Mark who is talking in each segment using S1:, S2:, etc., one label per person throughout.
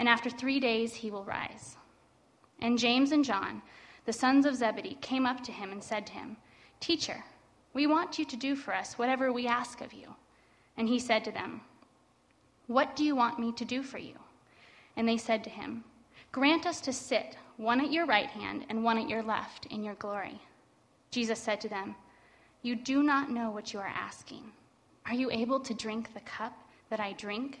S1: And after three days he will rise. And James and John, the sons of Zebedee, came up to him and said to him, Teacher, we want you to do for us whatever we ask of you. And he said to them, What do you want me to do for you? And they said to him, Grant us to sit, one at your right hand and one at your left, in your glory. Jesus said to them, You do not know what you are asking. Are you able to drink the cup that I drink,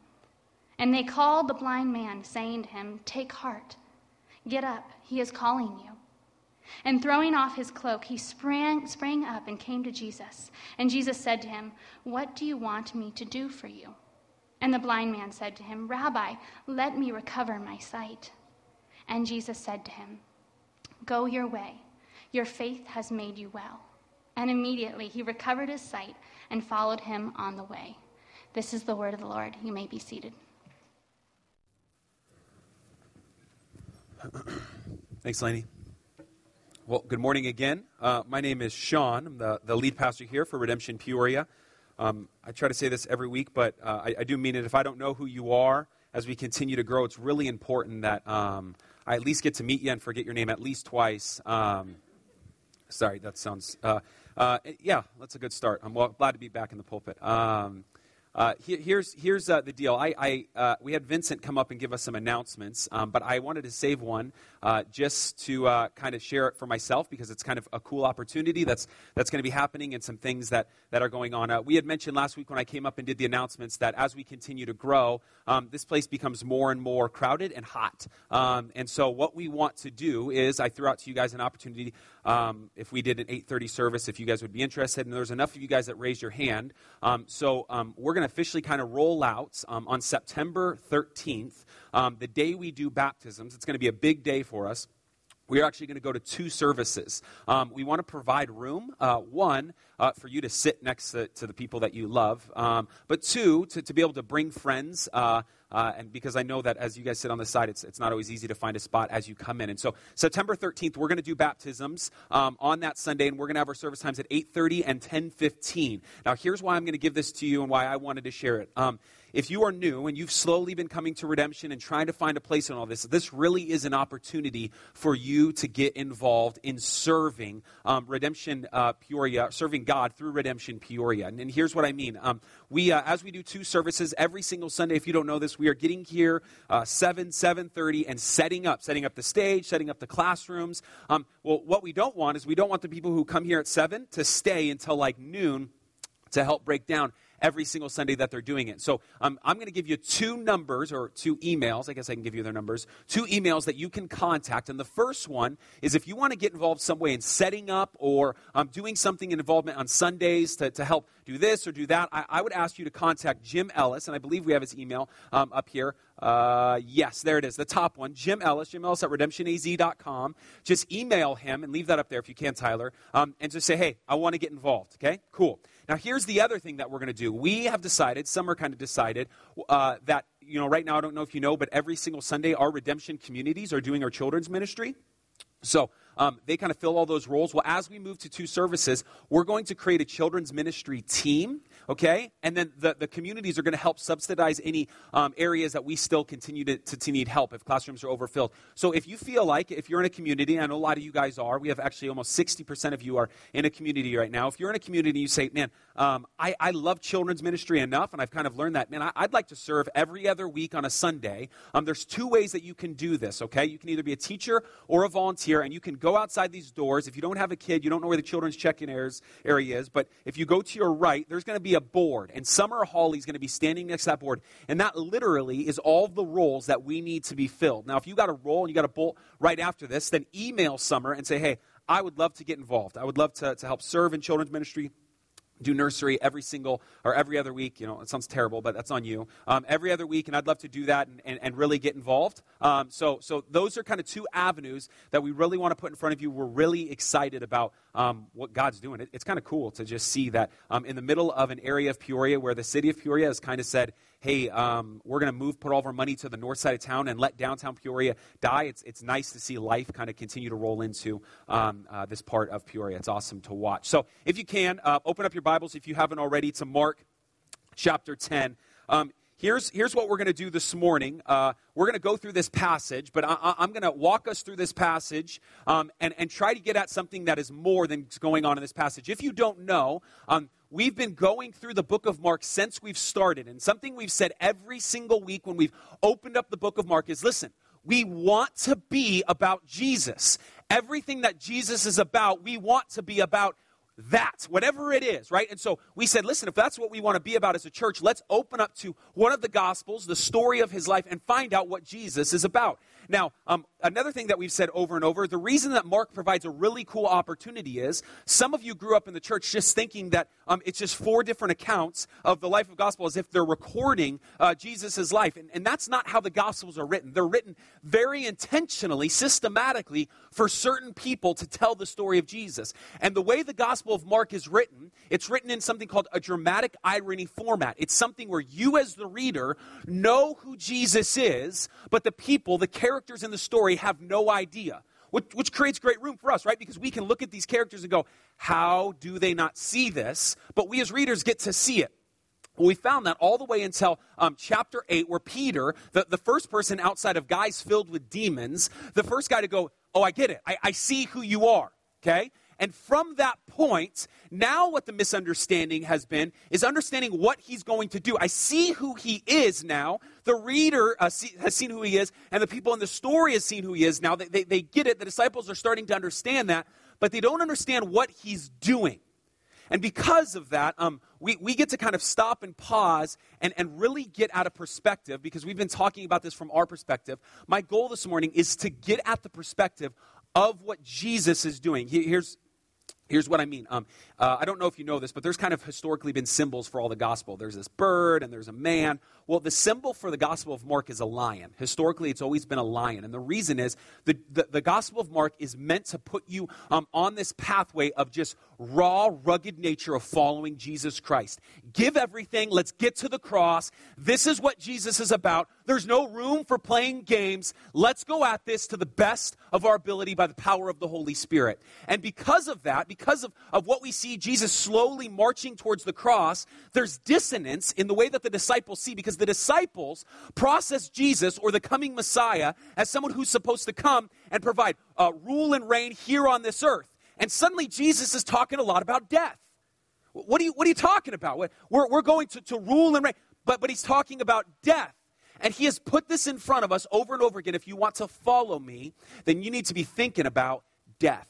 S1: And they called the blind man, saying to him, Take heart, get up, he is calling you. And throwing off his cloak, he sprang, sprang up and came to Jesus. And Jesus said to him, What do you want me to do for you? And the blind man said to him, Rabbi, let me recover my sight. And Jesus said to him, Go your way. Your faith has made you well. And immediately he recovered his sight and followed him on the way. This is the word of the Lord. You may be seated.
S2: Thanks, Laney. Well, good morning again. Uh, my name is Sean. I'm the, the lead pastor here for Redemption Peoria. Um, I try to say this every week, but uh, I, I, do mean it. If I don't know who you are as we continue to grow, it's really important that um, I at least get to meet you and forget your name at least twice. Um, sorry, that sounds. Uh, uh yeah, that's a good start. I'm glad to be back in the pulpit. Uh, here's here's uh, the deal. I, I uh, we had Vincent come up and give us some announcements, um, but I wanted to save one uh, just to uh, kind of share it for myself because it's kind of a cool opportunity that's that's going to be happening and some things that that are going on. Uh, we had mentioned last week when I came up and did the announcements that as we continue to grow, um, this place becomes more and more crowded and hot. Um, and so what we want to do is I threw out to you guys an opportunity um, if we did an 8:30 service, if you guys would be interested, and there's enough of you guys that raised your hand. Um, so um, we're going to officially kind of roll out um, on September 13th, um, the day we do baptisms. It's going to be a big day for us we are actually going to go to two services. Um, we want to provide room, uh, one, uh, for you to sit next to, to, the people that you love, um, but two, to, to, be able to bring friends. Uh, uh, and because I know that as you guys sit on the side, it's, it's not always easy to find a spot as you come in. And so September 13th, we're going to do baptisms um, on that Sunday, and we're going to have our service times at 8.30 and 10.15. Now, here's why I'm going to give this to you and why I wanted to share it. If you are new and you've slowly been coming to redemption and trying to find a place in all this, this really is an opportunity for you to get involved in serving um, Redemption uh, Peoria, serving God through Redemption Peoria. And, and here's what I mean. Um, we, uh, as we do two services every single Sunday, if you don't know this, we are getting here uh, 7, 7.30 and setting up, setting up the stage, setting up the classrooms. Um, well, what we don't want is we don't want the people who come here at 7 to stay until like noon to help break down every single Sunday that they're doing it. So um, I'm going to give you two numbers or two emails. I guess I can give you their numbers. Two emails that you can contact. And the first one is if you want to get involved some way in setting up or um, doing something in involvement on Sundays to, to help do this or do that, I, I, would ask you to contact Jim Ellis. And I believe we have his email um, up here. Uh, yes, there it is, the top one. Jim Ellis, Jim Ellis at redemptionaz.com. Just email him and leave that up there if you can, Tyler. Um, and just say, hey, I want to get involved. Okay? Cool. Now, here's the other thing that we're going to do. We have decided, some are kind of decided, uh, that, you know, right now, I don't know if you know, but every single Sunday, our redemption communities are doing our children's ministry. So um, they kind of fill all those roles. Well, as we move to two services, we're going to create a children's ministry team okay? And then the, the communities are going to help subsidize any um, areas that we still continue to, to, to, need help if classrooms are overfilled. So if you feel like, if you're in a community, I know a lot of you guys are, we have actually almost 60% of you are in a community right now. If you're in a community you say, man, um, I, I love children's ministry enough, and I've kind of learned that, man, I, would like to serve every other week on a Sunday. Um, there's two ways that you can do this, okay? You can either be a teacher or a volunteer, and you can go outside these doors. If you don't have a kid, you don't know where the children's check-in area is, but if you go to your right, there's going to be a board, and Summer Hawley is going to be standing next to that board. And that literally is all the roles that we need to be filled. Now, if you got a role and you got a bolt right after this, then email Summer and say, hey, I would love to get involved. I would love to, to help serve in children's ministry do nursery every single or every other week. You know, it sounds terrible, but that's on you. Um, every other week, and I'd love to do that and, and, and really get involved. Um, so, so those are kind of two avenues that we really want to put in front of you. We're really excited about um, what God's doing. It, it's kind of cool to just see that um, in the middle of an area of Peoria where the city of Peoria has kind of said, hey, um, we're going to move, put all of our money to the north side of town and let downtown Peoria die. It's, it's nice to see life kind of continue to roll into um, uh, this part of Peoria. It's awesome to watch. So if you can, uh, open up your Bibles if you haven't already to Mark chapter 10. Um, here's, here's what we're going to do this morning. Uh, we're going to go through this passage, but I, am going to walk us through this passage um, and, and try to get at something that is more than going on in this passage. If you don't know, um, we've been going through the book of Mark since we've started. And something we've said every single week when we've opened up the book of Mark is listen, we want to be about Jesus. Everything that Jesus is about, we want to be about that, whatever it is, right? And so we said, listen, if that's what we want to be about as a church, let's open up to one of the Gospels, the story of his life, and find out what Jesus is about. Now, um, another thing that we've said over and over the reason that Mark provides a really cool opportunity is some of you grew up in the church just thinking that um, it's just four different accounts of the life of gospel as if they're recording uh, Jesus' life. And, and that's not how the gospels are written. They're written very intentionally, systematically, for certain people to tell the story of Jesus. And the way the gospel of Mark is written, it's written in something called a dramatic irony format. It's something where you, as the reader, know who Jesus is, but the people, the characters, in the story have no idea, which, which creates great room for us, right? Because we can look at these characters and go, how do they not see this? But we as readers get to see it. Well, we found that all the way until um, chapter 8, where Peter, the, the first person outside of guys filled with demons, the first guy to go, Oh, I get it. I, I see who you are. Okay? And from that point, now what the misunderstanding has been is understanding what he's going to do. I see who he is now. The reader uh, see, has seen who he is, and the people in the story has seen who he is now. They, they, they get it. The disciples are starting to understand that, but they don't understand what he's doing. And because of that, um, we, we get to kind of stop and pause and, and really get out of perspective because we've been talking about this from our perspective. My goal this morning is to get at the perspective of what Jesus is doing. Here's, Here's what I mean. Um, uh, I don't know if you know this, but there's kind of historically been symbols for all the gospel. There's this bird and there's a man. Well, the symbol for the Gospel of Mark is a lion. Historically, it's always been a lion. And the reason is the, the, the Gospel of Mark is meant to put you um, on this pathway of just raw, rugged nature of following Jesus Christ. Give everything. Let's get to the cross. This is what Jesus is about. There's no room for playing games. Let's go at this to the best of our ability by the power of the Holy Spirit. And because of that, because of, of what we see Jesus slowly marching towards the cross, there's dissonance in the way that the disciples see because the disciples process Jesus or the coming Messiah as someone who's supposed to come and provide uh, rule and reign here on this earth. And suddenly Jesus is talking a lot about death. What are you, what are you talking about? We're, we're going to, to rule and reign. But, but he's talking about death. And he has put this in front of us over and over again. If you want to follow me, then you need to be thinking about death.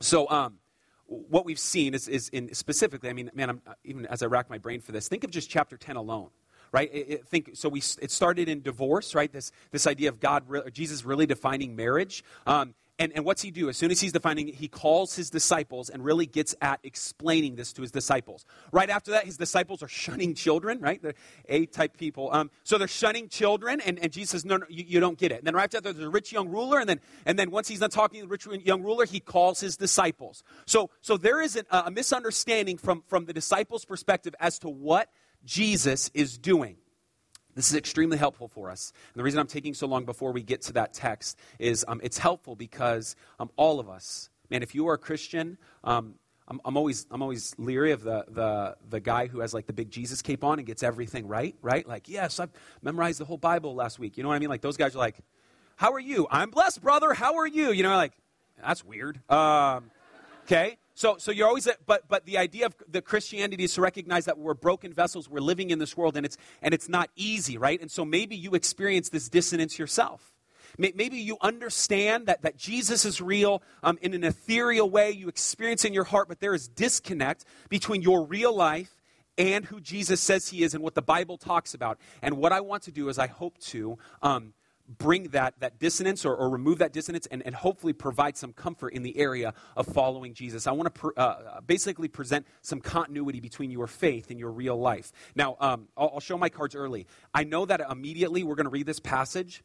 S2: So, um, what we've seen is, is in specifically, I mean, man, I'm, even as I rack my brain for this, think of just chapter 10 alone right? It, it, think so. We it started in divorce, right? This this idea of God, Jesus, really defining marriage. Um, and, and what's he do? As soon as he's defining it, he calls his disciples and really gets at explaining this to his disciples. Right after that, his disciples are shunning children, right? They're A type people. Um, so they're shunning children, and, and Jesus says, No, no, you, you don't get it. And then right after that, there's a rich young ruler, and then, and then once he's done talking to the rich young ruler, he calls his disciples. So, so there is an, a misunderstanding from, from the disciples' perspective as to what Jesus is doing. This is extremely helpful for us. And the reason I'm taking so long before we get to that text is um, it's helpful because um, all of us, man, if you are a Christian, um, I'm, I'm, always, I'm always leery of the, the, the guy who has like the big Jesus cape on and gets everything right, right? Like, yes, I've memorized the whole Bible last week. You know what I mean? Like, those guys are like, how are you? I'm blessed, brother. How are you? You know, like, that's weird. Um, okay? So, so you're always, but, but the idea of the Christianity is to recognize that we're broken vessels, we're living in this world, and it's, and it's not easy, right? And so maybe you experience this dissonance yourself. Maybe you understand that, that Jesus is real um, in an ethereal way, you experience in your heart, but there is disconnect between your real life and who Jesus says he is and what the Bible talks about. And what I want to do is I hope to um, bring that, that dissonance or, or remove that dissonance and, and hopefully provide some comfort in the area of following Jesus. I want to pr- uh, basically present some continuity between your faith and your real life. Now, um, I'll, I'll show my cards early. I know that immediately we're going to read this passage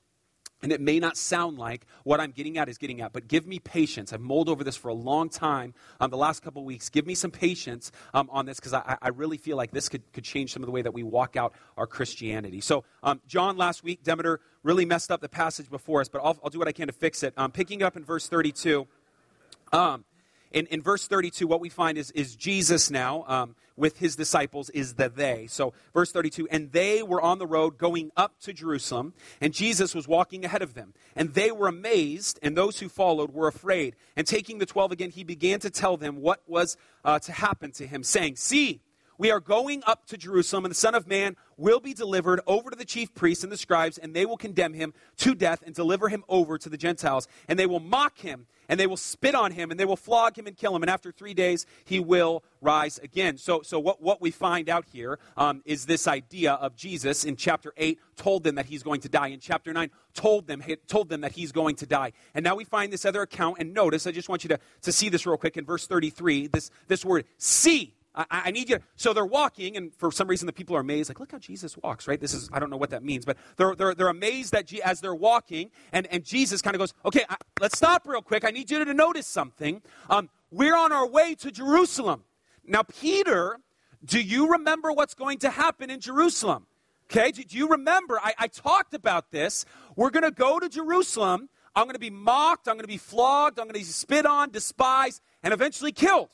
S2: and it may not sound like what I'm getting at is getting at, but give me patience. I've mulled over this for a long time um, the last couple weeks. Give me some patience um, on this because I, I, really feel like this could, could change some of the way that we walk out our Christianity. So, um, John last week, Demeter really messed up the passage before us, but I'll, I'll do what I can to fix it. Um, picking up in verse 32. Um, in, in verse 32, what we find is, is Jesus now um, with his disciples is the they. So, verse 32, and they were on the road going up to Jerusalem, and Jesus was walking ahead of them. And they were amazed, and those who followed were afraid. And taking the twelve again, he began to tell them what was uh, to happen to him, saying, See, we are going up to Jerusalem, and the Son of Man will be delivered over to the chief priests and the scribes, and they will condemn him to death and deliver him over to the Gentiles. And they will mock him, and they will spit on him, and they will flog him and kill him. And after three days, he will rise again. So, so what, what we find out here um, is this idea of Jesus in chapter 8 told them that he's going to die. In chapter 9, told them, told them that he's going to die. And now we find this other account, and notice, I just want you to, to see this real quick in verse 33, this, this word, see I, I, need you. So they're walking, and for some reason the people are amazed. Like, look how Jesus walks, right? This is, I don't know what that means, but they're, they're, they're amazed that G, as they're walking, and, and Jesus kind of goes, okay, I, let's stop real quick. I need you to notice something. Um, we're on our way to Jerusalem. Now, Peter, do you remember what's going to happen in Jerusalem? Okay, do, do you remember? I, I talked about this. We're going to go to Jerusalem. I'm going to be mocked. I'm going to be flogged. I'm going to be spit on, despised, and eventually killed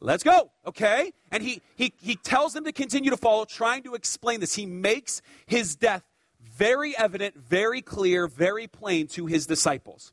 S2: let's go. Okay? And he, he he tells them to continue to follow trying to explain this. He makes his death very evident very clear very plain to his disciples.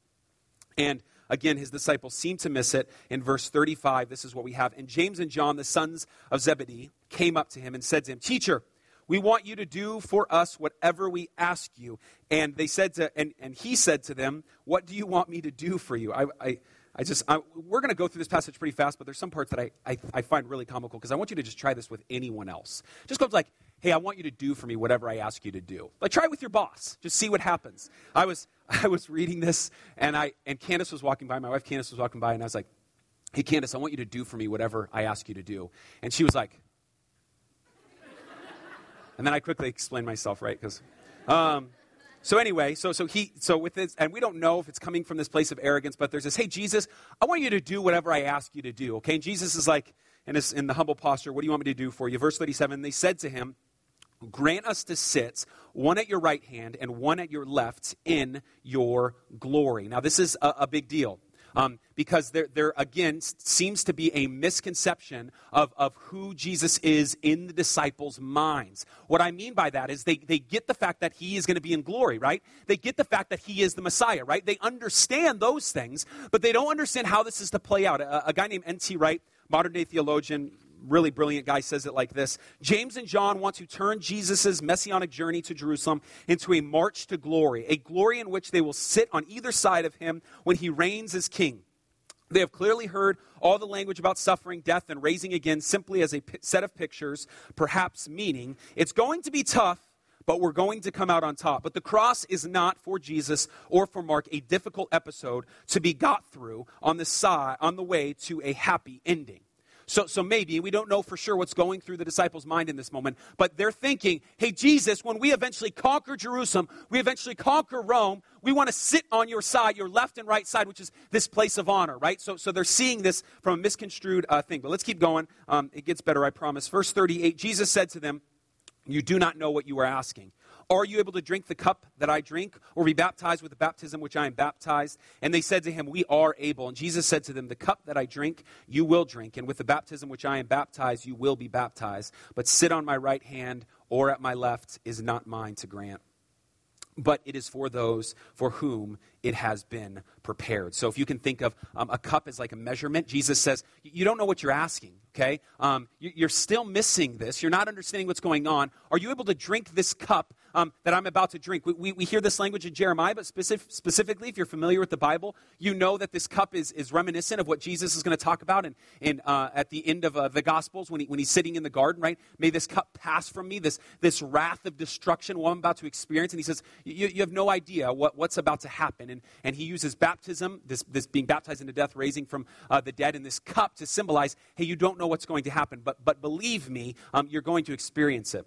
S2: And again his disciples seem to miss it. In verse 35 this is what we have. And james and john the sons of zebedee came up to him and said to him teacher we want you to do for us whatever we ask you. And they said to and, and he said to them what do you want me to do for you? I, I I just, I, we're going to go through this passage pretty fast, but there's some parts that I, I, I find really comical because I want you to just try this with anyone else. Just go like, hey, I want you to do for me whatever I ask you to do. Like, try it with your boss. Just see what happens. I was, I was reading this, and, I, and Candace was walking by. My wife Candace was walking by, and I was like, hey, Candace, I want you to do for me whatever I ask you to do. And she was like, and then I quickly explained myself, right? Because, um, so anyway, so so he so with this, and we don't know if it's coming from this place of arrogance, but there's this, hey Jesus, I want you to do whatever I ask you to do. Okay, and Jesus is like in his in the humble posture, what do you want me to do for you? Verse 37, they said to him, Grant us to sit, one at your right hand and one at your left, in your glory. Now, this is a, a big deal. Um, because there, there, again, seems to be a misconception of, of who Jesus is in the disciples' minds. What I mean by that is they, they get the fact that he is going to be in glory, right? They get the fact that he is the Messiah, right? They understand those things, but they don't understand how this is to play out. A, a guy named N.T. Wright, modern day theologian, really brilliant guy says it like this James and John want to turn Jesus' messianic journey to Jerusalem into a march to glory, a glory in which they will sit on either side of him when he reigns as king. They have clearly heard all the language about suffering, death, and raising again simply as a p- set of pictures, perhaps meaning it's going to be tough, but we're going to come out on top. But the cross is not for Jesus or for Mark a difficult episode to be got through on the side on the way to a happy ending. So, so maybe, we don't know for sure what's going through the disciples' mind in this moment, but they're thinking, hey, Jesus, when we eventually conquer Jerusalem, we eventually conquer Rome, we want to sit on your side, your left and right side, which is this place of honor, right? So, so they're seeing this from a misconstrued uh, thing. But let's keep going. Um, it gets better, I promise. Verse 38 Jesus said to them, You do not know what you are asking. Are you able to drink the cup that I drink, or be baptized with the baptism which I am baptized? And they said to him, We are able. And Jesus said to them, The cup that I drink, you will drink, and with the baptism which I am baptized, you will be baptized. But sit on my right hand or at my left is not mine to grant but it is for those for whom it has been prepared. So if you can think of um, a cup as like a measurement, Jesus says, You don't know what you're asking, okay? Um, you're still missing this. You're not understanding what's going on. Are you able to drink this cup um, that I'm about to drink? We, we, we, hear this language in Jeremiah, but specific, specifically, if you're familiar with the Bible, you know that this cup is, is reminiscent of what Jesus is going to talk about in, in, uh, at the end of uh, the Gospels when, he, when he's sitting in the garden, right? May this cup pass from me, this, this wrath of destruction, what I'm about to experience. And he says, You, have no idea what, what's about to happen. And, and he uses baptism, this, this being baptized into death, raising from uh, the dead, and this cup to symbolize, hey, you don't know what's going to happen, but, but believe me, um, you're going to experience it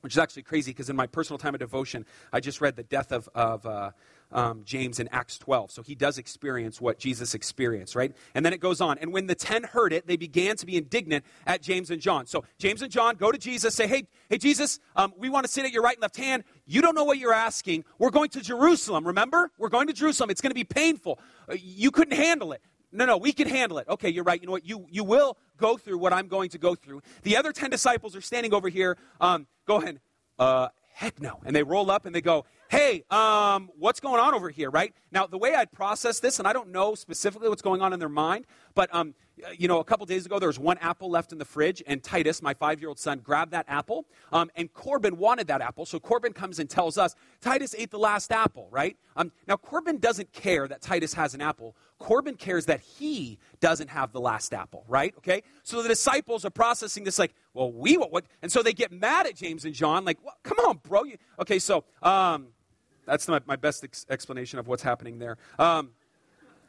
S2: which is actually crazy because in my personal time of devotion, I just read the death of, of uh, um, James in Acts 12. So he does experience what Jesus experienced, right? And then it goes on. And when the ten heard it, they began to be indignant at James and John. So James and John go to Jesus, say, Hey, hey, Jesus, um, we want to sit at your right and left hand. You don't know what you're asking. We're going to Jerusalem, remember? We're going to Jerusalem. It's going to be painful. Uh, you couldn't handle it. No, no, we can handle it. Okay, you're right. You know what? You, you will go through what I'm going to go through. The other 10 disciples are standing over here. Um, go ahead. Uh, heck no. And they roll up and they go, hey, um, what's going on over here, right? Now, the way I'd process this, and I don't know specifically what's going on in their mind, but, um, you know, a couple days ago, there was one apple left in the fridge, and Titus, my five year old son, grabbed that apple, um, and Corbin wanted that apple. So Corbin comes and tells us, Titus ate the last apple, right? Um, now, Corbin doesn't care that Titus has an apple. Corbin cares that he doesn't have the last apple, right? Okay? So the disciples are processing this like, well, we, what? what? And so they get mad at James and John, like, well, come on, bro. You, okay, so, um, that's my, my best ex- explanation of what's happening there. Um,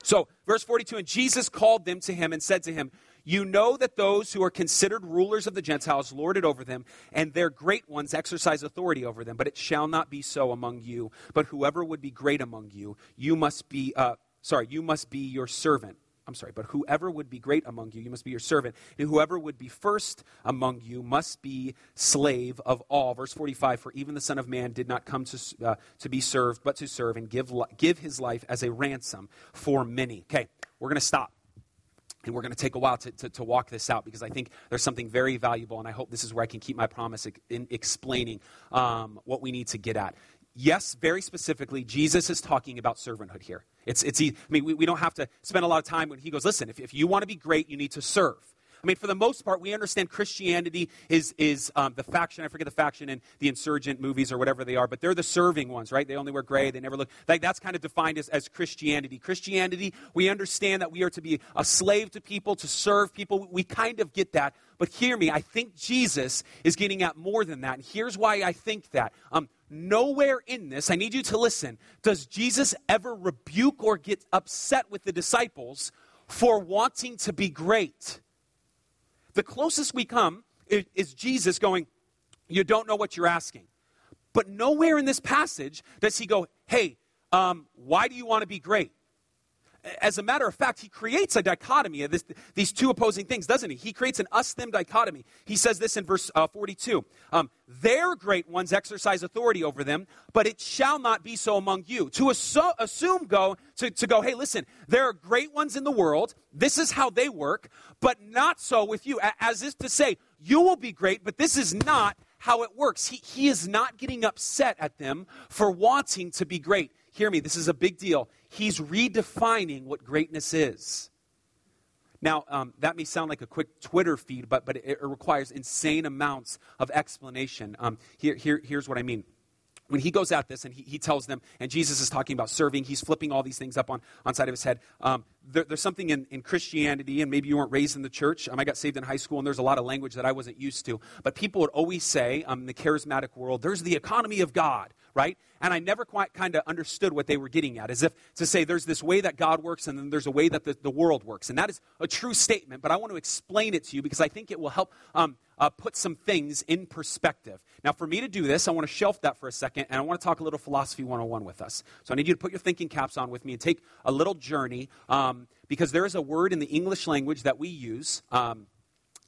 S2: so, verse 42 And Jesus called them to him and said to him, You know that those who are considered rulers of the Gentiles lord it over them, and their great ones exercise authority over them. But it shall not be so among you. But whoever would be great among you, you must be, uh, sorry, you must be your servant. I'm sorry, but whoever would be great among you, you must be your servant. And whoever would be first among you must be slave of all. Verse 45 For even the Son of Man did not come to, uh, to be served, but to serve and give, give his life as a ransom for many. Okay, we're going to stop. And we're going to take a while to, to, to, walk this out because I think there's something very valuable, and I hope this is where I can keep my promise in explaining um, what we need to get at yes, very specifically, Jesus is talking about servanthood here. It's, it's, I mean, we, we don't have to spend a lot of time when he goes, listen, if, if you want to be great, you need to serve. I mean, for the most part, we understand Christianity is, is um, the faction, I forget the faction in the insurgent movies or whatever they are, but they're the serving ones, right? They only wear gray, they never look. Like, that's kind of defined as, as Christianity. Christianity, we understand that we are to be a slave to people, to serve people. We kind of get that. But hear me, I think Jesus is getting at more than that. And here's why I think that. Um, nowhere in this, I need you to listen, does Jesus ever rebuke or get upset with the disciples for wanting to be great. The closest we come is, is Jesus going, You don't know what you're asking. But nowhere in this passage does he go, Hey, um, why do you want to be great? As a matter of fact, he creates a dichotomy of this, these two opposing things, doesn't he? He creates an us them dichotomy. He says this in verse uh, 42 um, Their great ones exercise authority over them, but it shall not be so among you. To assu- assume, go, to, to go, hey, listen, there are great ones in the world. This is how they work, but not so with you. As if to say, you will be great, but this is not how it works. He, he is not getting upset at them for wanting to be great. Hear me, this is a big deal he's redefining what greatness is. Now, um, that may sound like a quick Twitter feed, but, but it, it requires insane amounts of explanation. Um, here, here, here's what I mean when he goes at this and he, he tells them, and Jesus is talking about serving, he's flipping all these things up on, on side of his head. Um, there, there's something in, in Christianity, and maybe you weren't raised in the church. Um, I got saved in high school, and there's a lot of language that I wasn't used to. But people would always say, um, in the charismatic world, there's the economy of God, right? And I never quite kind of understood what they were getting at, as if to say there's this way that God works, and then there's a way that the, the world works. And that is a true statement, but I want to explain it to you because I think it will help um, uh, put some things in perspective. Now, for me to do this, I want to shelf that for a second, and I want to talk a little Philosophy 101 with us. So I need you to put your thinking caps on with me and take a little journey, um, because there is a word in the English language that we use, um,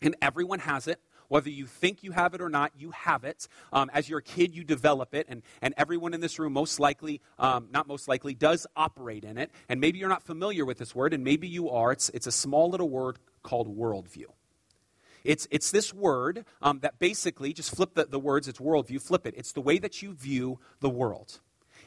S2: and everyone has it. Whether you think you have it or not, you have it. Um, as you're a kid, you develop it, and, and everyone in this room, most likely, um, not most likely, does operate in it. And maybe you're not familiar with this word, and maybe you are. It's, it's a small little word called worldview. It's, it's this word um, that basically, just flip the, the words, it's worldview, flip it. It's the way that you view the world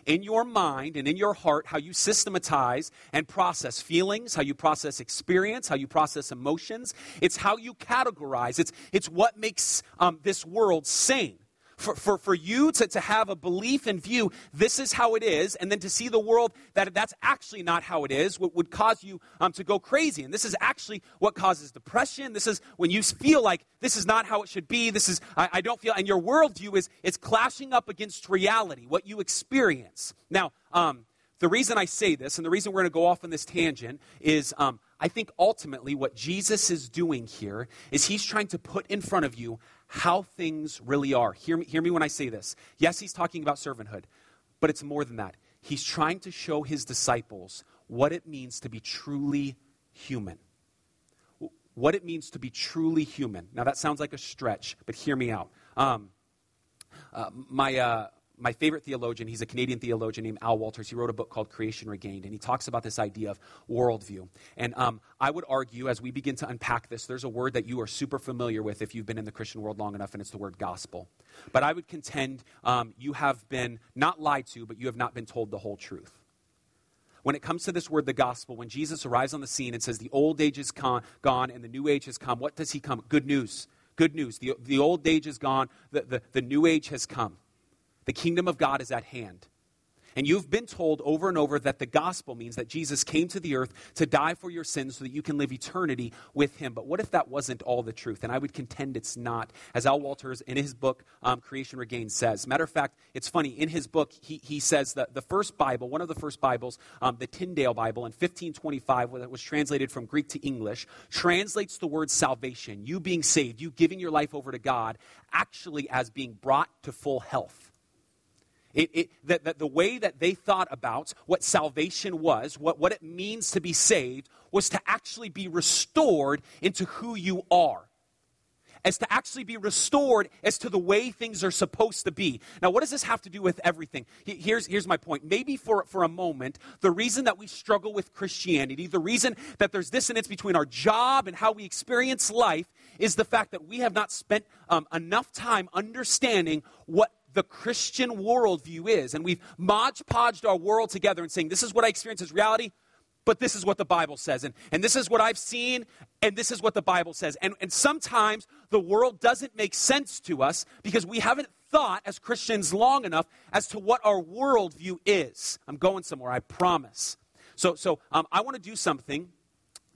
S2: in your mind and in your heart how you systematize and process feelings, how you process experience, how you process emotions. It's how you categorize. It's, it's what makes um, this world sane for, for, for you to, to have a belief and view, this is how it is, and then to see the world that that's actually not how it is, would cause you um, to go crazy. And this is actually what causes depression. This is when you feel like this is not how it should be. This is, I, I don't feel, and your worldview is, it's clashing up against reality, what you experience. Now, um, the reason I say this, and the reason we're going to go off on this tangent, is um, I think ultimately what Jesus is doing here is he's trying to put in front of you how things really are. Hear me, hear me when I say this. Yes, he's talking about servanthood, but it's more than that. He's trying to show his disciples what it means to be truly human. What it means to be truly human. Now, that sounds like a stretch, but hear me out. Um, uh, my, uh, my favorite theologian, he's a Canadian theologian named Al Wolters. He wrote a book called Creation Regained, and he talks about this idea of worldview. And um, I would argue, as we begin to unpack this, there's a word that you are super familiar with if you've been in the Christian world long enough, and it's the word gospel. But I would contend um, you have been not lied to, but you have not been told the whole truth. When it comes to this word, the gospel, when Jesus arrives on the scene and says, The old age is con- gone and the new age has come, what does he come? Good news. Good news. The, the old age is gone, the, the, the new age has come. The kingdom of God is at hand. And you've been told over and over that the gospel means that Jesus came to the earth to die for your sins so that you can live eternity with him. But what if that wasn't all the truth? And I would contend it's not. As Al Wolters in his book, um, Creation Regained, says. Matter of fact, it's funny. In his book, he, he says that the first Bible, one of the first Bibles, um, the Tyndale Bible in 1525, when it was translated from Greek to English, translates the word salvation, you being saved, you giving your life over to God, actually as being brought to full health. It, it, that, that the way that they thought about what salvation was, what, what it means to be saved, was to actually be restored into who you are. As to actually be restored as to the way things are supposed to be. Now, what does this have to do with everything? Here's, here's my point. Maybe for, for a moment, the reason that we struggle with Christianity, the reason that there's dissonance between our job and how we experience life, is the fact that we have not spent um, enough time understanding what the Christian worldview is. And we've modge podged our world together and saying, this is what I experience as reality, but this is what the Bible says. And, and this is what I've seen, and this is what the Bible says. And, and sometimes the world doesn't make sense to us because we haven't thought as Christians long enough as to what our worldview is. I'm going somewhere, I promise. So, so um, I want to do something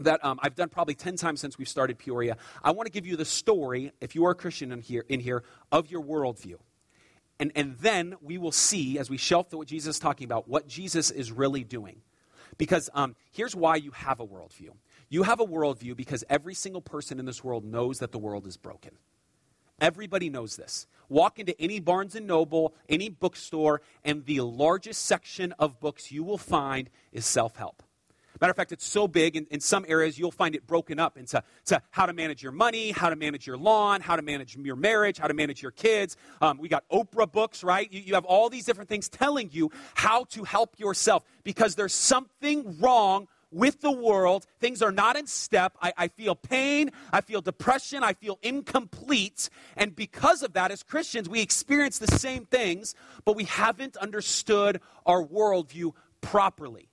S2: that um, I've done probably 10 times since we've started Peoria. I want to give you the story, if you are a Christian in here, in here of your worldview. And, and then we will see, as we shelf what Jesus is talking about, what Jesus is really doing. Because um, here's why you have a worldview you have a worldview because every single person in this world knows that the world is broken. Everybody knows this. Walk into any Barnes and Noble, any bookstore, and the largest section of books you will find is self help. Matter of fact, it's so big, in, in some areas you'll find it broken up into to how to manage your money, how to manage your lawn, how to manage your marriage, how to manage your kids. Um, we got Oprah books, right? You, you have all these different things telling you how to help yourself because there's something wrong with the world. Things are not in step. I, I, feel pain. I feel depression. I feel incomplete. And because of that, as Christians, we experience the same things, but we haven't understood our worldview properly.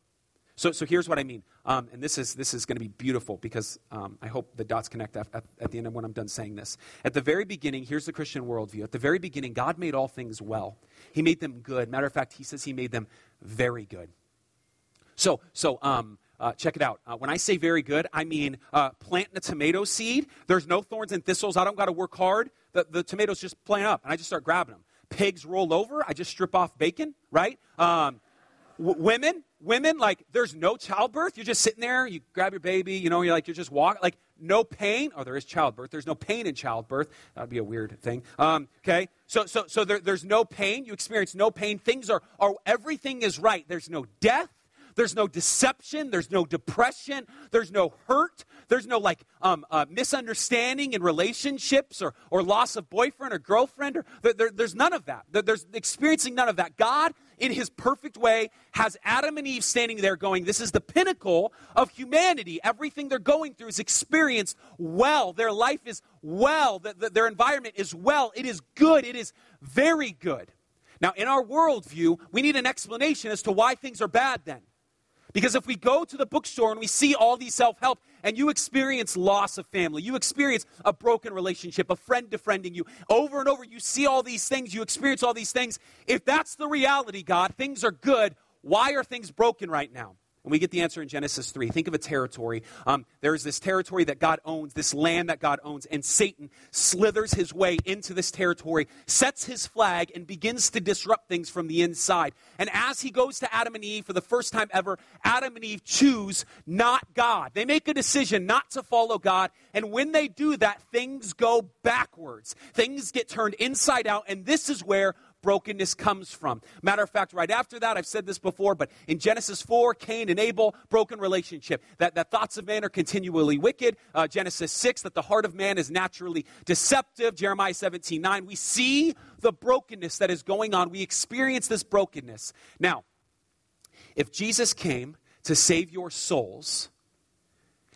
S2: So, so here's what I mean. Um, and this is, this is going to be beautiful because um, I hope the dots connect at, at, at, the end of when I'm done saying this. At the very beginning, here's the Christian worldview. At the very beginning, God made all things well. He made them good. Matter of fact, he says he made them very good. So, so um, Uh, check it out. Uh, when I say very good, I mean uh, planting a tomato seed. There's no thorns and thistles. I don't got to work hard. The, the tomatoes just plant up, and I just start grabbing them. Pigs roll over. I just strip off bacon, right? Um, w- women, women, like there's no childbirth. You're just sitting there. You grab your baby. You know, you're like you're just walking. Like no pain. Oh, there is childbirth. There's no pain in childbirth. That would be a weird thing. Um, okay, so so so there, there's no pain. You experience no pain. Things are are everything is right. There's no death. There's no deception. There's no depression. There's no hurt. There's no like um, uh, misunderstanding in relationships or, or loss of boyfriend or girlfriend. Or there, there, there's none of that. There's experiencing none of that. God, in His perfect way, has Adam and Eve standing there going, "This is the pinnacle of humanity. Everything they're going through is experienced well. Their life is well. The, the, their environment is well. It is good. It is very good." Now, in our worldview, we need an explanation as to why things are bad then. Because if we go to the bookstore and we see all these self help, and you experience loss of family, you experience a broken relationship, a friend defriending you, over and over, you see all these things, you experience all these things. If that's the reality, God, things are good, why are things broken right now? And we get the answer in Genesis 3. Think of a territory. Um, there is this territory that God owns, this land that God owns, and Satan slithers his way into this territory, sets his flag, and begins to disrupt things from the inside. And as he goes to Adam and Eve for the first time ever, Adam and Eve choose not God. They make a decision not to follow God. And when they do that, things go backwards. Things get turned inside out. And this is where brokenness comes from. Matter of fact, right after that, I've said this before, but in Genesis 4, Cain and Abel, broken relationship. That, that thoughts of man are continually wicked. Uh, Genesis 6, that the heart of man is naturally deceptive. Jeremiah 17, 9. We see the brokenness that is going on. We experience this brokenness. Now, if Jesus came to save your souls,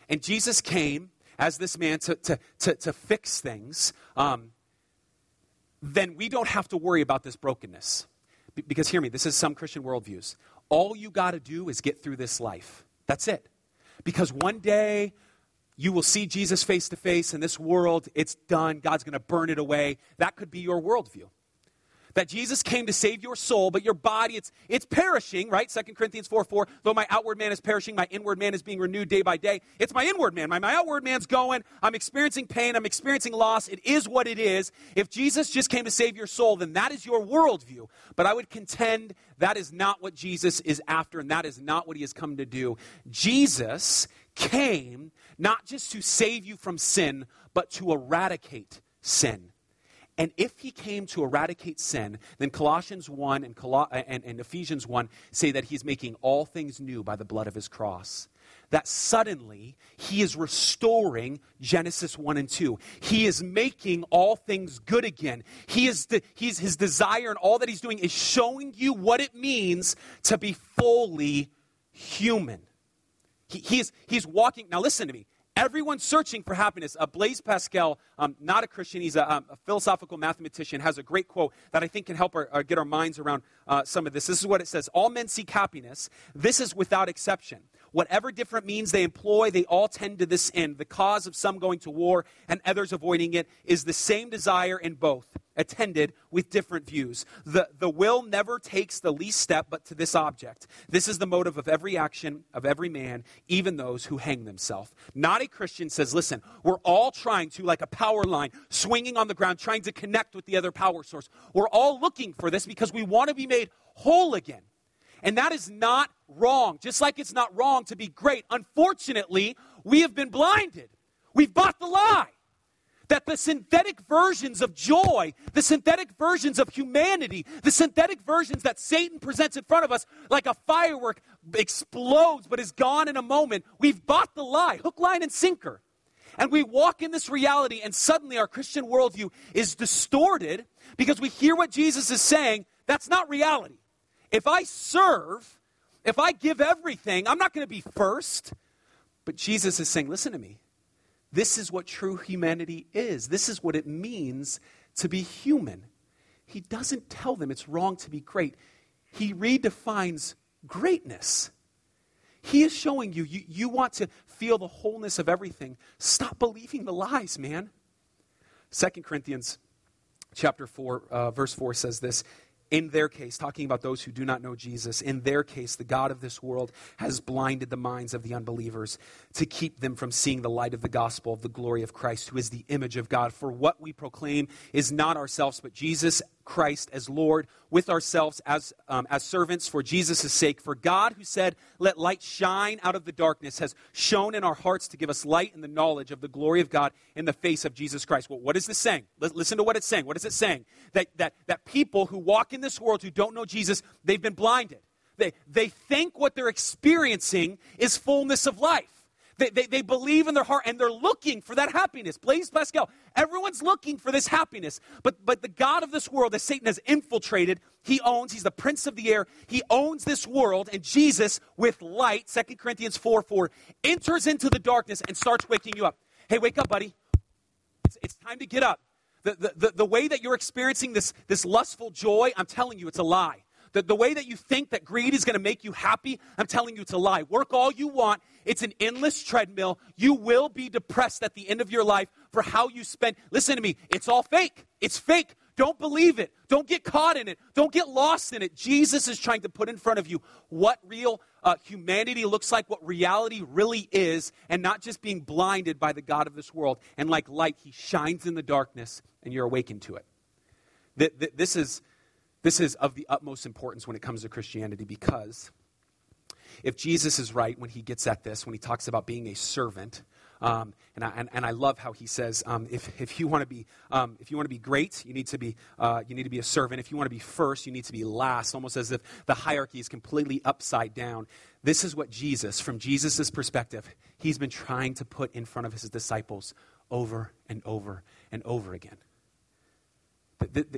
S2: and Jesus came as this man to, to, to, to fix things, um, then we don't have to worry about this brokenness. Because hear me, this is some Christian worldviews. All you got to do is get through this life. That's it. Because one day you will see Jesus face to face in this world. It's done. God's going to burn it away. That could be your worldview that Jesus came to save your soul, but your body, it's, it's perishing, right? 2 Corinthians 4 4. Though my outward man is perishing, my inward man is being renewed day by day. It's my inward man. My, my outward man's going. I'm experiencing pain. I'm experiencing loss. It is what it is. If Jesus just came to save your soul, then that is your worldview. But I would contend that is not what Jesus is after, and that is not what he has come to do. Jesus came not just to save you from sin, but to eradicate sin. And if he came to eradicate sin, then Colossians 1 and, Col- uh, and, and, Ephesians 1 say that he's making all things new by the blood of his cross. That suddenly he is restoring Genesis 1 and 2. He is making all things good again. He is the, he's, his desire and all that he's doing is showing you what it means to be fully human. He, he's, he's walking. Now, listen to me. Everyone's searching for happiness. Uh, Blaise Pascal, um, not a Christian, he's a, um, a, philosophical mathematician, has a great quote that I think can help our, our, get our minds around uh, some of this. This is what it says All men seek happiness. This is without exception. Whatever different means they employ, they all tend to this end. The cause of some going to war and others avoiding it is the same desire in both, attended with different views. The, the will never takes the least step but to this object. This is the motive of every action of every man, even those who hang themselves. Not a Christian says, listen, we're all trying to, like a power line, swinging on the ground, trying to connect with the other power source. We're all looking for this because we want to be made whole again. And that is not wrong, just like it's not wrong to be great. Unfortunately, we have been blinded. We've bought the lie that the synthetic versions of joy, the synthetic versions of humanity, the synthetic versions that Satan presents in front of us like a firework explodes but is gone in a moment, we've bought the lie, hook, line, and sinker. And we walk in this reality, and suddenly our Christian worldview is distorted because we hear what Jesus is saying. That's not reality. If I serve, if I give everything, I'm not going to be first. But Jesus is saying, listen to me. This is what true humanity is. This is what it means to be human. He doesn't tell them it's wrong to be great, he redefines greatness. He is showing you, you, you want to feel the wholeness of everything. Stop believing the lies, man. Second Corinthians chapter 4, uh, verse 4 says this in their case, talking about those who do not know Jesus, in their case, the God of this world has blinded the minds of the unbelievers to keep them from seeing the light of the gospel of the glory of Christ, who is the image of God. For what we proclaim is not ourselves, but Jesus Christ as Lord, with ourselves as, um, as servants for Jesus' sake. For God, who said, Let light shine out of the darkness, has shone in our hearts to give us light and the knowledge of the glory of God in the face of Jesus Christ. Well, what is this saying? L- listen to what it's saying. What is it saying? That, that, that people who walk in this world who don't know Jesus, they've been blinded. They, they think what they're experiencing is fullness of life. They, they, they, believe in their heart and they're looking for that happiness. Blaise Pascal, everyone's looking for this happiness. But, but the God of this world that Satan has infiltrated, he owns, he's the prince of the air, he owns this world, and Jesus, with light, 2 Corinthians 4 4, enters into the darkness and starts waking you up. Hey, wake up, buddy. It's, it's time to get up. The, the, the, the way that you're experiencing this, this lustful joy, I'm telling you, it's a lie. The, the way that you think that greed is going to make you happy, I'm telling you, a lie. Work all you want. It's an endless treadmill. You will be depressed at the end of your life for how you spend. Listen to me. It's all fake. It's fake. Don't believe it. Don't get caught in it. Don't get lost in it. Jesus is trying to put in front of you what real uh, humanity looks like, what reality really is, and not just being blinded by the God of this world. And like light, he shines in the darkness, and you're awakened to it. This is this is of the utmost importance when it comes to Christianity because if Jesus is right when he gets at this, when he talks about being a servant, um, and, I, and, and, I love how he says, um, if, if you want to be um, if you want to be great, you need to be uh, you need to be a servant. If you want to be first, you need to be last. Almost as if the hierarchy is completely upside down. This is what Jesus, from Jesus' perspective, he's been trying to put in front of his disciples over and over and over again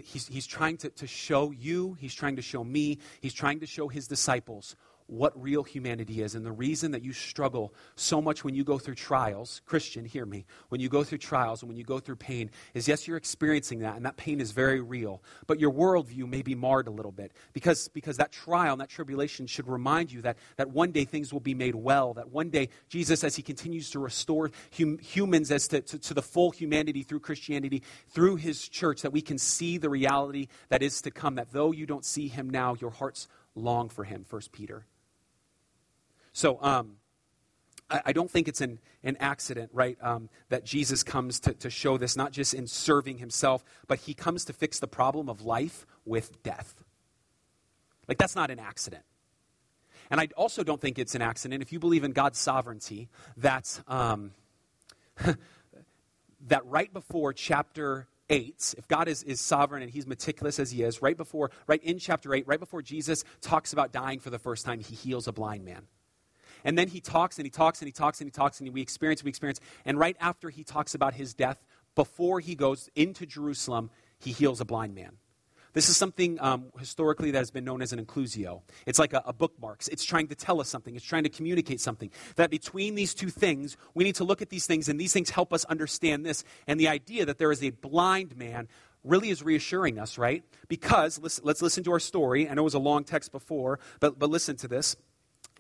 S2: he's, he's trying to, to show you, he's trying to show me, he's trying to show his disciples what real humanity is. And the reason that you struggle so much when you go through trials, Christian, hear me, when you go through trials and when you go through pain, is yes, you're experiencing that, and that pain is very real, but your worldview may be marred a little bit because, because that trial and that tribulation should remind you that, that one day things will be made well, that one day Jesus, as he continues to restore hum, humans as to, to, to the full humanity through Christianity, through his church, that we can see the reality that is to come, that though you don't see him now, your hearts long for him, First Peter. So um, I, I, don't think it's an, an accident, right, um, that Jesus comes to, to show this, not just in serving himself, but he comes to fix the problem of life with death. Like, that's not an accident. And I also don't think it's an accident, if you believe in God's sovereignty, that, um, that right before chapter 8, if God is, is sovereign and he's meticulous as he is, right before, right in chapter 8, right before Jesus talks about dying for the first time, he heals a blind man. And then he talks and he talks and he talks and he talks and we experience, we experience. And right after he talks about his death, before he goes into Jerusalem, he heals a blind man. This is something um, historically that has been known as an inclusio. It's like a, a. It's trying to tell us something. It's trying to communicate something. That between these two things, we need to look at these things, and these things help us understand this. And the idea that there is a blind man really is reassuring us, right? Because let's, let's listen to our story. I know it was a long text before, but, but listen to this.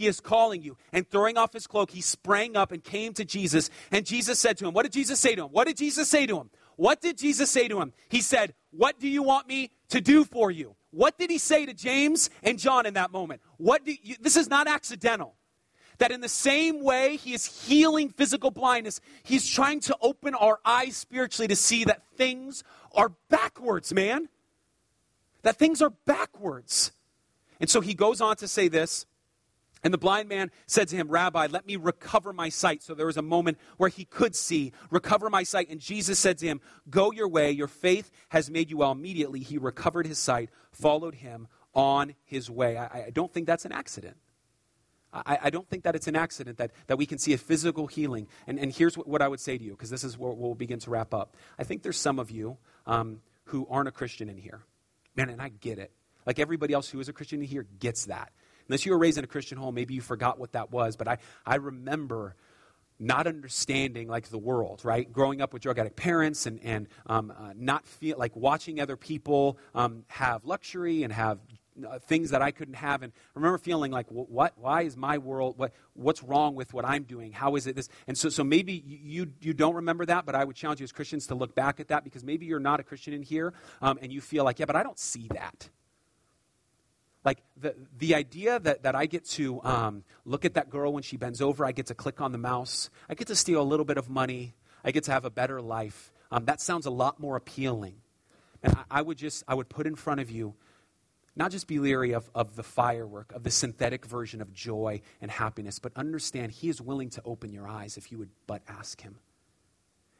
S2: He is calling you. And throwing off his cloak, he sprang up and came to Jesus. And Jesus said to him, What did Jesus say to him? What did Jesus say to him? What did Jesus say to him? He said, What do you want me to do for you? What did he say to James and John in that moment? What do you, this is not accidental. That in the same way he is healing physical blindness, he's trying to open our eyes spiritually to see that things are backwards, man. That things are backwards. And so he goes on to say this and the blind man said to him, Rabbi, let me recover my sight. So there was a moment where he could see, recover my sight. And Jesus said to him, Go your way, your faith has made you well. Immediately he recovered his sight, followed him on his way. I, I don't think that's an accident. I, I, don't think that it's an accident that, that we can see a physical healing. And, and here's what, what I would say to you, because this is where we'll begin to wrap up. I think there's some of you um, who aren't a Christian in here. Man, and I get it. Like everybody else who is a Christian in here gets that Unless you were raised in a Christian home, maybe you forgot what that was. But I, I remember not understanding like the world, right? Growing up with drug addict parents and, and um, uh, not feel like watching other people um, have luxury and have uh, things that I couldn't have. And I remember feeling like, what? Why is my world? What? What's wrong with what I'm doing? How is it this? And so, so maybe you you don't remember that, but I would challenge you as Christians to look back at that because maybe you're not a Christian in here, um, and you feel like, yeah, but I don't see that. Like the, the idea that, that I get to um, look at that girl when she bends over, I get to click on the mouse, I get to steal a little bit of money, I get to have a better life. Um, that sounds a lot more appealing. And I, I, would just, I would put in front of you, not just be leery of, of the firework, of the synthetic version of joy and happiness, but understand He is willing to open your eyes if you would but ask Him.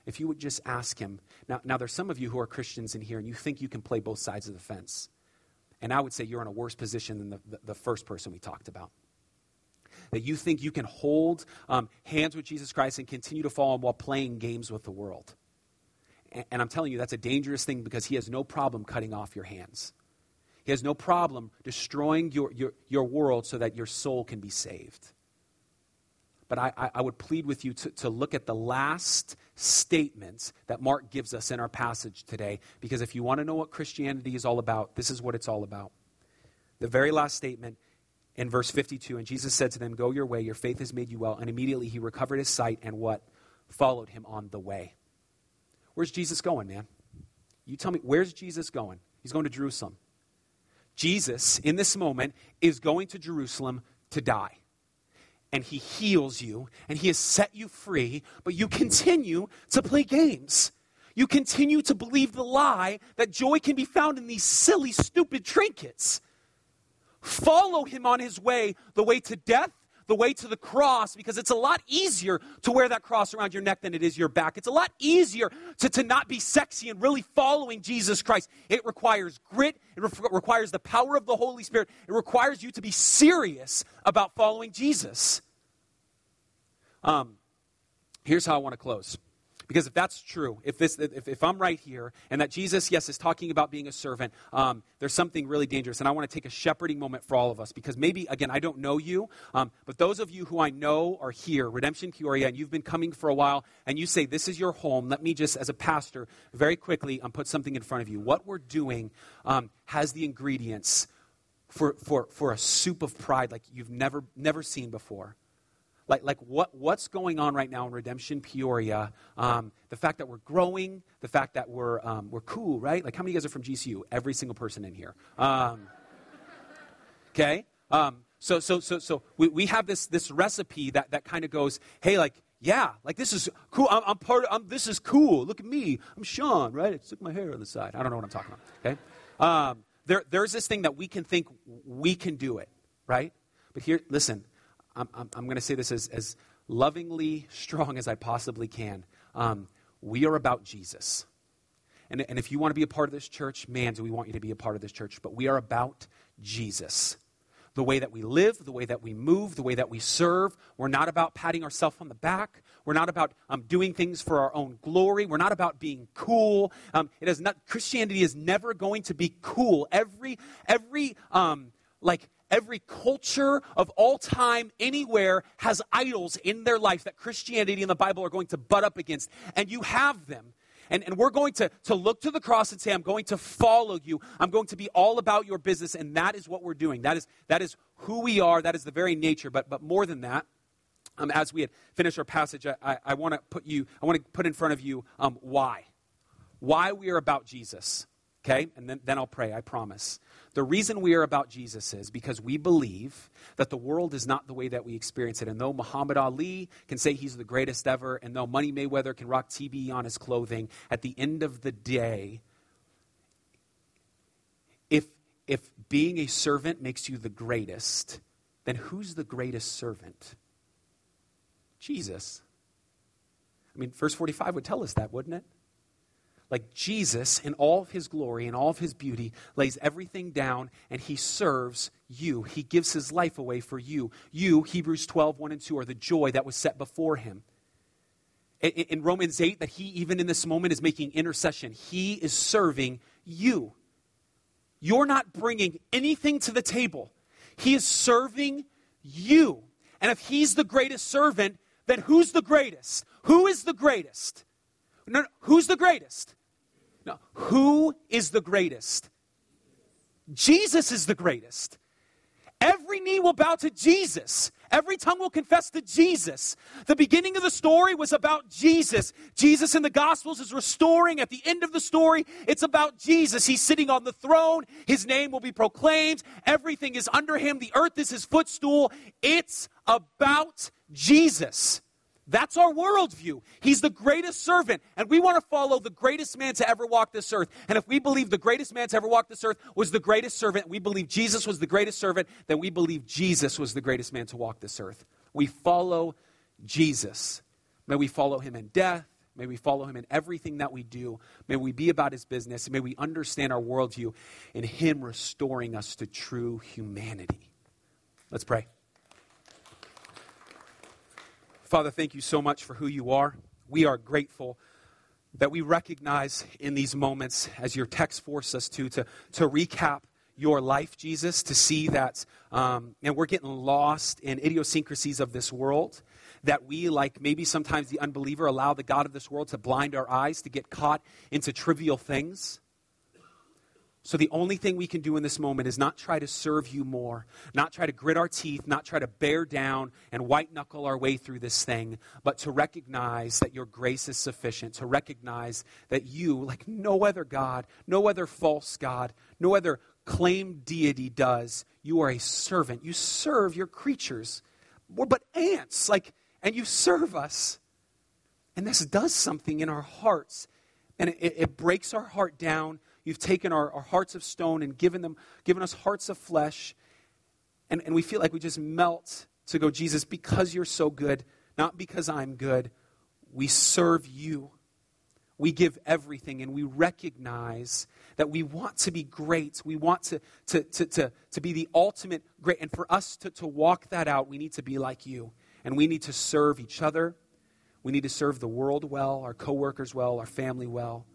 S2: If you would just ask Him. Now, now there's some of you who are Christians in here and you think you can play both sides of the fence. And I would say you're in a worse position than the, the, the first person we talked about. That you think you can hold um, hands with Jesus Christ and continue to follow him while playing games with the world. And, and I'm telling you, that's a dangerous thing because he has no problem cutting off your hands. He has no problem destroying your, your, your world so that your soul can be saved. But I, I, would plead with you to, to look at the last statements that Mark gives us in our passage today, because if you want to know what Christianity is all about, this is what it's all about. The very last statement in verse 52 And Jesus said to them, Go your way, your faith has made you well. And immediately he recovered his sight and what? Followed him on the way. Where's Jesus going, man? You tell me, where's Jesus going? He's going to Jerusalem. Jesus, in this moment, is going to Jerusalem to die and he heals you and he has set you free, but you continue to play games. You continue to believe the lie that joy can be found in these silly, stupid trinkets. Follow him on his way, the way to death, the way to the cross, because it's a lot easier to wear that cross around your neck than it is your back. It's a lot easier to, to not be sexy and really following Jesus Christ. It requires grit, it re- requires the power of the Holy Spirit, it requires you to be serious about following Jesus. Um, here's how I want to close. Because if that's true, if, this, if, if, I'm right here, and that Jesus, yes, is talking about being a servant, um, there's something really dangerous. And I want to take a shepherding moment for all of us. Because maybe, again, I don't know you, um, but those of you who I know are here, Redemption Peoria, and you've been coming for a while, and you say, This is your home, let me just, as a pastor, very quickly um, put something in front of you. What we're doing um, has the ingredients for, for, for a soup of pride like you've never, never seen before like, like what, what's going on right now in Redemption Peoria, um, the fact that we're growing, the fact that we're, um, we're cool, right? Like, how many of you guys are from GCU? Every single person in here. Um, okay? Um, so, so, so, so we, we have this, this recipe that, that kind of goes, hey, like, yeah, like this is cool. I'm, I'm part of, I'm, this is cool. Look at me. I'm Sean, right? I took my hair on the side. I don't know what I'm talking about, okay? Um, there, there's this thing that we can think we can do it, right? But here, listen, I'm, I'm, I'm going to say this as, as lovingly strong as I possibly can. Um, we are about Jesus. And, and if you want to be a part of this church, man, do we want you to be a part of this church. But we are about Jesus. The way that we live, the way that we move, the way that we serve. We're not about patting ourselves on the back. We're not about um, doing things for our own glory. We're not about being cool. Um, it is not, Christianity is never going to be cool. Every, every, um, like, Every culture of all time, anywhere, has idols in their life that Christianity and the Bible are going to butt up against. And you have them. And, and we're going to, to look to the cross and say, I'm going to follow you. I'm going to be all about your business. And that is what we're doing. That is, that is who we are. That is the very nature. But, but more than that, um, as we had finished our passage, I, I, I want to put you, I want to put in front of you um, why. Why we are about Jesus. Okay? And then, then I'll pray, I promise. The reason we are about Jesus is because we believe that the world is not the way that we experience it. And though Muhammad Ali can say he's the greatest ever, and though Money Mayweather can rock TB on his clothing, at the end of the day, if, if being a servant makes you the greatest, then who's the greatest servant? Jesus. I mean, verse 45 would tell us that, wouldn't it? Like Jesus, in all of his glory and all of his beauty, lays everything down and he serves you. He gives his life away for you. You, Hebrews 12, 1 and 2, are the joy that was set before him. In, Romans 8, that he, even in this moment, is making intercession. He is serving you. You're not bringing anything to the table. He is serving you. And if he's the greatest servant, then who's the greatest? Who is the greatest? No, no, who's the greatest? No, who is the greatest? Jesus is the greatest. Every knee will bow to Jesus. Every tongue will confess to Jesus. The beginning of the story was about Jesus. Jesus in the Gospels is restoring. At the end of the story, it's about Jesus. He's sitting on the throne. His name will be proclaimed. Everything is under him. The earth is his footstool. It's about Jesus. That's our worldview. He's the greatest servant, and we want to follow the greatest man to ever walk this earth. And if we believe the greatest man to ever walk this earth was the greatest servant, we believe Jesus was the greatest servant, then we believe Jesus was the greatest man to walk this earth. We follow Jesus. May we follow him in death. May we follow him in everything that we do. May we be about his business. May we understand our worldview in him restoring us to true humanity. Let's pray. Father, thank you so much for who you are. We are grateful that we recognize in these moments, as your text forces us to, to, to recap your life, Jesus, to see that, um, and we're getting lost in idiosyncrasies of this world, that we, like maybe sometimes the unbeliever, allow the God of this world to blind our eyes, to get caught into trivial things. So, the only thing we can do in this moment is not try to serve you more, not try to grit our teeth, not try to bear down and white knuckle our way through this thing, but to recognize that your grace is sufficient, to recognize that you, like no other God, no other false God, no other claimed deity does, you are a servant. You serve your creatures. But ants, like, and you serve us. And this does something in our hearts, and it, it breaks our heart down You've taken our, our hearts of stone and given, them, given us hearts of flesh. And, and we feel like we just melt to go, Jesus, because you're so good, not because I'm good, we serve you. We give everything and we recognize that we want to be great. We want to, to, to, to, to be the ultimate great. And for us to, to walk that out, we need to be like you. And we need to serve each other. We need to serve the world well, our coworkers well, our family well.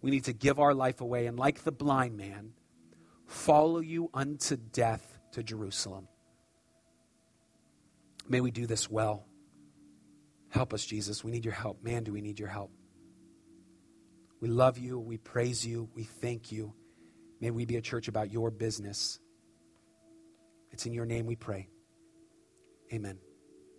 S2: We need to give our life away and, like the blind man, follow you unto death to Jerusalem. May we do this well. Help us, Jesus. We need your help. Man, do we need your help. We love you. We praise you. We thank you. May we be a church about your business. It's in your name we pray. Amen.